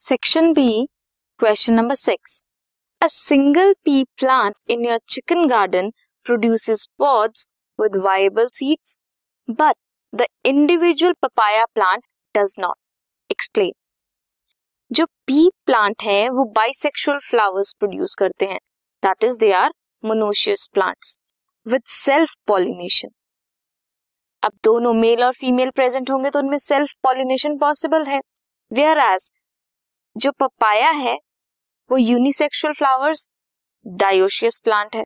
Section B question number six a single pea plant in your chicken garden produce pods with viable seeds but the individual papaya plant does not explain जो P plant है, वो bisexual flowers produce करते हैं. That is they are monoecious plant with self pollination अब दोनों male और female present होंगे तो उनमें सेल्फ पॉलिनेशन पॉसिबल है. वेयर एज जो पपाया है, वो यूनिसेक्सुअल फ्लावर्स डायोशियस प्लांट है।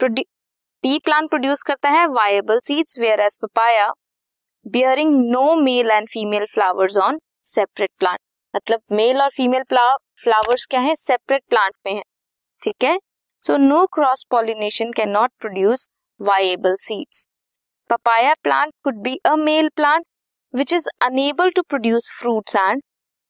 पी प्लांट प्रोड्यूस करता है viable seeds whereas papaya bearing no male and female flowers on separate plant मतलब मेल और फीमेल फ्लावर्स क्या है? सेपरेट प्लांट में है। ठीक है? So no cross pollination cannot produce viable seeds papaya plant could be a male plant which is unable to produce fruits and